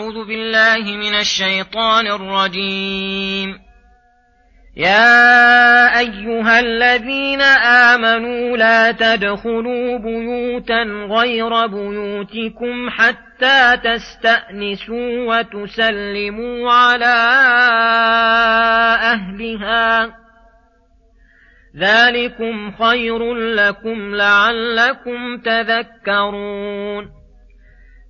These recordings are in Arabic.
أعوذ بالله من الشيطان الرجيم. يا أيها الذين آمنوا لا تدخلوا بيوتا غير بيوتكم حتى تستأنسوا وتسلموا على أهلها. ذلكم خير لكم لعلكم تذكرون.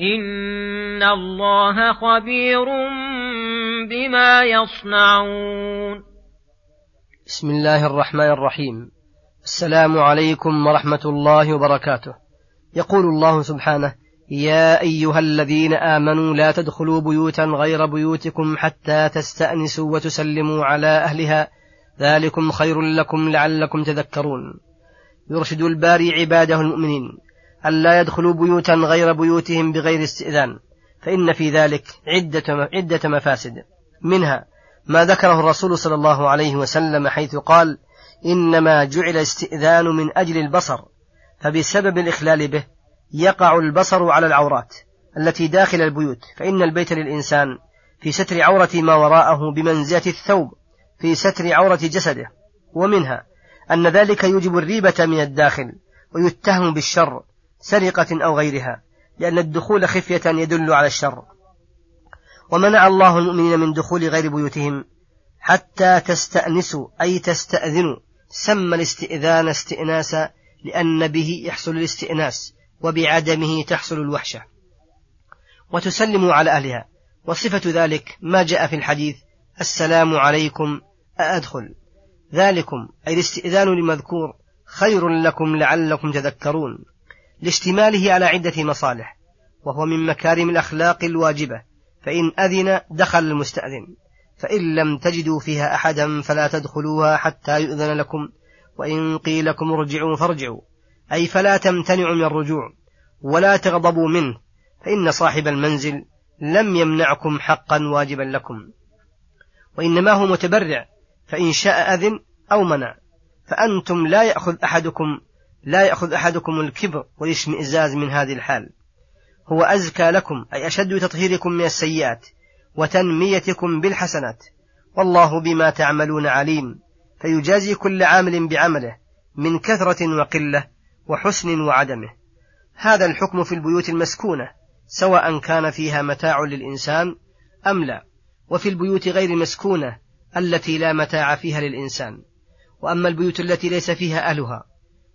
إن الله خبير بما يصنعون. بسم الله الرحمن الرحيم. السلام عليكم ورحمة الله وبركاته. يقول الله سبحانه يا أيها الذين آمنوا لا تدخلوا بيوتا غير بيوتكم حتى تستأنسوا وتسلموا على أهلها. ذلكم خير لكم لعلكم تذكرون. يرشد الباري عباده المؤمنين. ألا يدخلوا بيوتا غير بيوتهم بغير استئذان فإن في ذلك عدة عدة مفاسد. منها ما ذكره الرسول صلى الله عليه وسلم حيث قال إنما جعل استئذان من أجل البصر فبسبب الإخلال به يقع البصر على العورات التي داخل البيوت فإن البيت للإنسان في ستر عورة ما وراءه بمنزلة الثوب في ستر عورة جسده. ومنها أن ذلك يوجب الريبة من الداخل ويتهم بالشر سرقة أو غيرها لأن الدخول خفية يدل على الشر. ومنع الله المؤمنين من دخول غير بيوتهم حتى تستأنسوا أي تستأذنوا. سمى الاستئذان استئناسا لأن به يحصل الاستئناس وبعدمه تحصل الوحشة. وتسلموا على أهلها. وصفة ذلك ما جاء في الحديث السلام عليكم أأدخل. ذلكم أي الاستئذان لمذكور خير لكم لعلكم تذكرون. لاشتماله على عدة مصالح وهو من مكارم الأخلاق الواجبة فإن أذن دخل المستأذن فإن لم تجدوا فيها أحدا فلا تدخلوها حتى يؤذن لكم وإن قيل لكم ارجعوا فارجعوا أي فلا تمتنعوا من الرجوع ولا تغضبوا منه فإن صاحب المنزل لم يمنعكم حقا واجبا لكم. وإنما هو متبرع فإن شاء أذن أو منع فأنتم لا يأخذ أحدكم لا يأخذ أحدكم الكبر والاشمئزاز من هذه الحال. هو أزكى لكم أي أشد تطهيركم من السيئات وتنميتكم بالحسنات. والله بما تعملون عليم. فيجازي كل عامل بعمله من كثرة وقلة وحسن وعدمه. هذا الحكم في البيوت المسكونة سواء كان فيها متاع للإنسان أم لا. وفي البيوت غير المسكونة التي لا متاع فيها للإنسان. وأما البيوت التي ليس فيها أهلها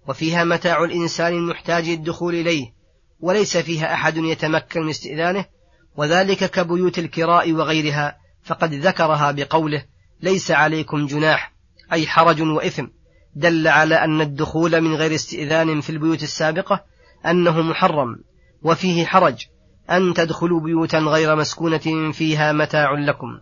وفيها متاع الإنسان المحتاج الدخول إليه وليس فيها أحد يتمكن من استئذانه وذلك كبيوت الكراء وغيرها فقد ذكرها بقوله ليس عليكم جناح أي حرج وإثم دل على أن الدخول من غير استئذان في البيوت السابقة أنه محرم وفيه حرج أن تدخلوا بيوتا غير مسكونة فيها متاع لكم.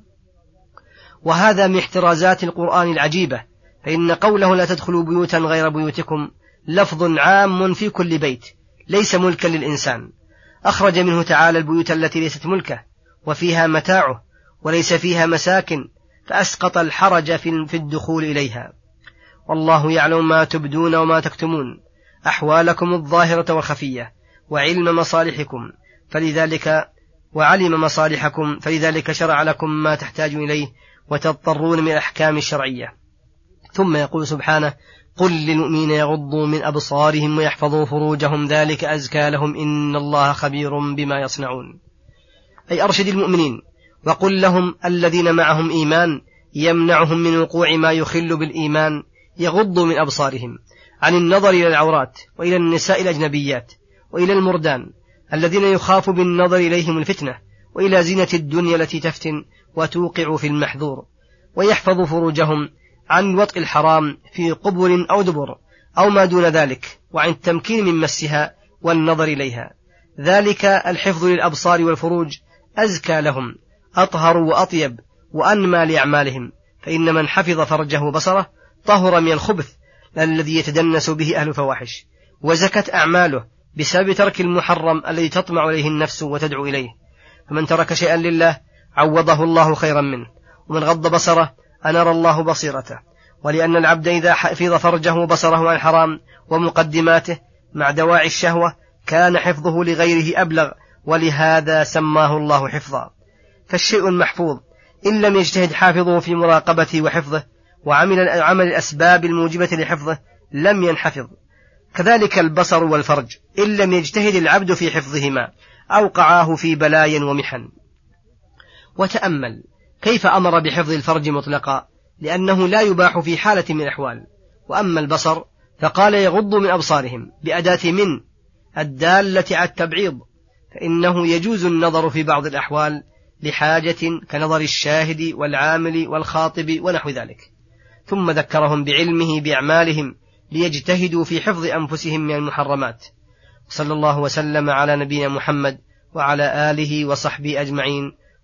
وهذا من احترازات القرآن العجيبة فإن قوله لا تدخلوا بيوتا غير بيوتكم لفظ عام في كل بيت ليس ملكا للإنسان. أخرج منه تعالى البيوت التي ليست ملكه وفيها متاعه وليس فيها مساكن فأسقط الحرج في الدخول إليها. والله يعلم ما تبدون وما تكتمون. أحوالكم الظاهرة والخفية وعلم مصالحكم فلذلك وعلم مصالحكم فلذلك شرع لكم ما تحتاجون إليه وتضطرون من الأحكام الشرعية. ثم يقول سبحانه قل للمؤمنين يغضوا من أبصارهم ويحفظوا فروجهم ذلك أزكى لهم إن الله خبير بما يصنعون. أي أرشد المؤمنين وقل لهم الذين معهم إيمان يمنعهم من وقوع ما يخل بالإيمان يغضوا من أبصارهم عن النظر إلى العورات وإلى النساء الأجنبيات وإلى المردان الذين يخاف بالنظر إليهم الفتنة وإلى زينة الدنيا التي تفتن وتوقع في المحذور ويحفظوا فروجهم عن وطء الحرام في قبر أو دبر أو ما دون ذلك وعن التمكين من مسها والنظر إليها. ذلك الحفظ للأبصار والفروج أزكى لهم أطهر وأطيب وأنمى لأعمالهم. فإن من حفظ فرجه وبصره طهر من الخبث الذي يتدنس به أهل الفواحش. وزكت أعماله بسبب ترك المحرم الذي تطمع إليه النفس وتدعو إليه. فمن ترك شيئا لله عوضه الله خيرا منه ومن غض بصره أنار الله بصيرته. ولأن العبد إذا حفظ فرجه وبصره عن الحرام ومقدماته مع دواعي الشهوة كان حفظه لغيره أبلغ ولهذا سماه الله حفظا. فالشيء المحفوظ إن لم يجتهد حافظه في مراقبته وحفظه وعمل عمل الأسباب الموجبة لحفظه لم ينحفظ. كذلك البصر والفرج إن لم يجتهد العبد في حفظهما أوقعاه في بلايا ومحن. وتأمل كيف أمر بحفظ الفرج مطلقا؟ لأنه لا يباح في حالة من الأحوال. وأما البصر فقال يغض من أبصارهم بأداة من الدالة على التبعيض فإنه يجوز النظر في بعض الأحوال لحاجة كنظر الشاهد والعامل والخاطب ونحو ذلك. ثم ذكرهم بعلمه بأعمالهم ليجتهدوا في حفظ أنفسهم من المحرمات. صلى الله وسلم على نبينا محمد وعلى آله وصحبه أجمعين.